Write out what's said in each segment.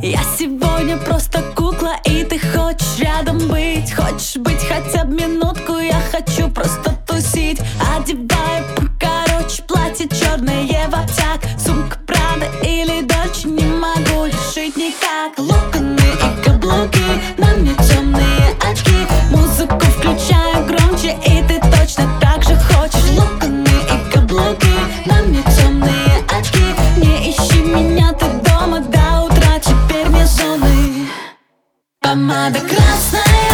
Я сегодня просто кукла И ты хочешь рядом быть. Хочешь быть хотя бы минутку Я хочу просто тусить. Одеваю покороче Платье черное в обтяг Сумка Прада или Дольче Не могу решить никак. Локоны Помада красная,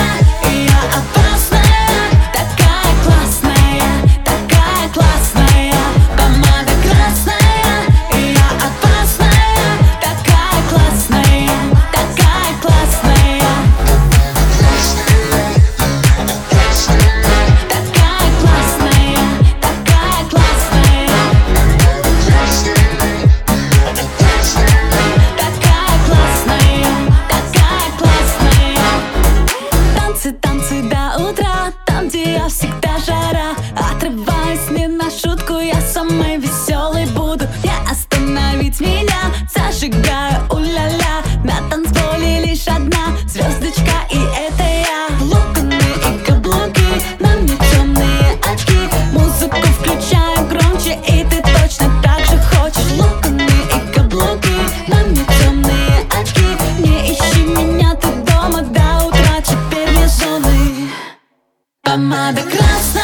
всегда жара. Отрываюсь не на шутку, я самый веселый буду. Не остановить меня, зажигаю у-ля-ля. На танцполе лишь одна звездочка и это сама до красна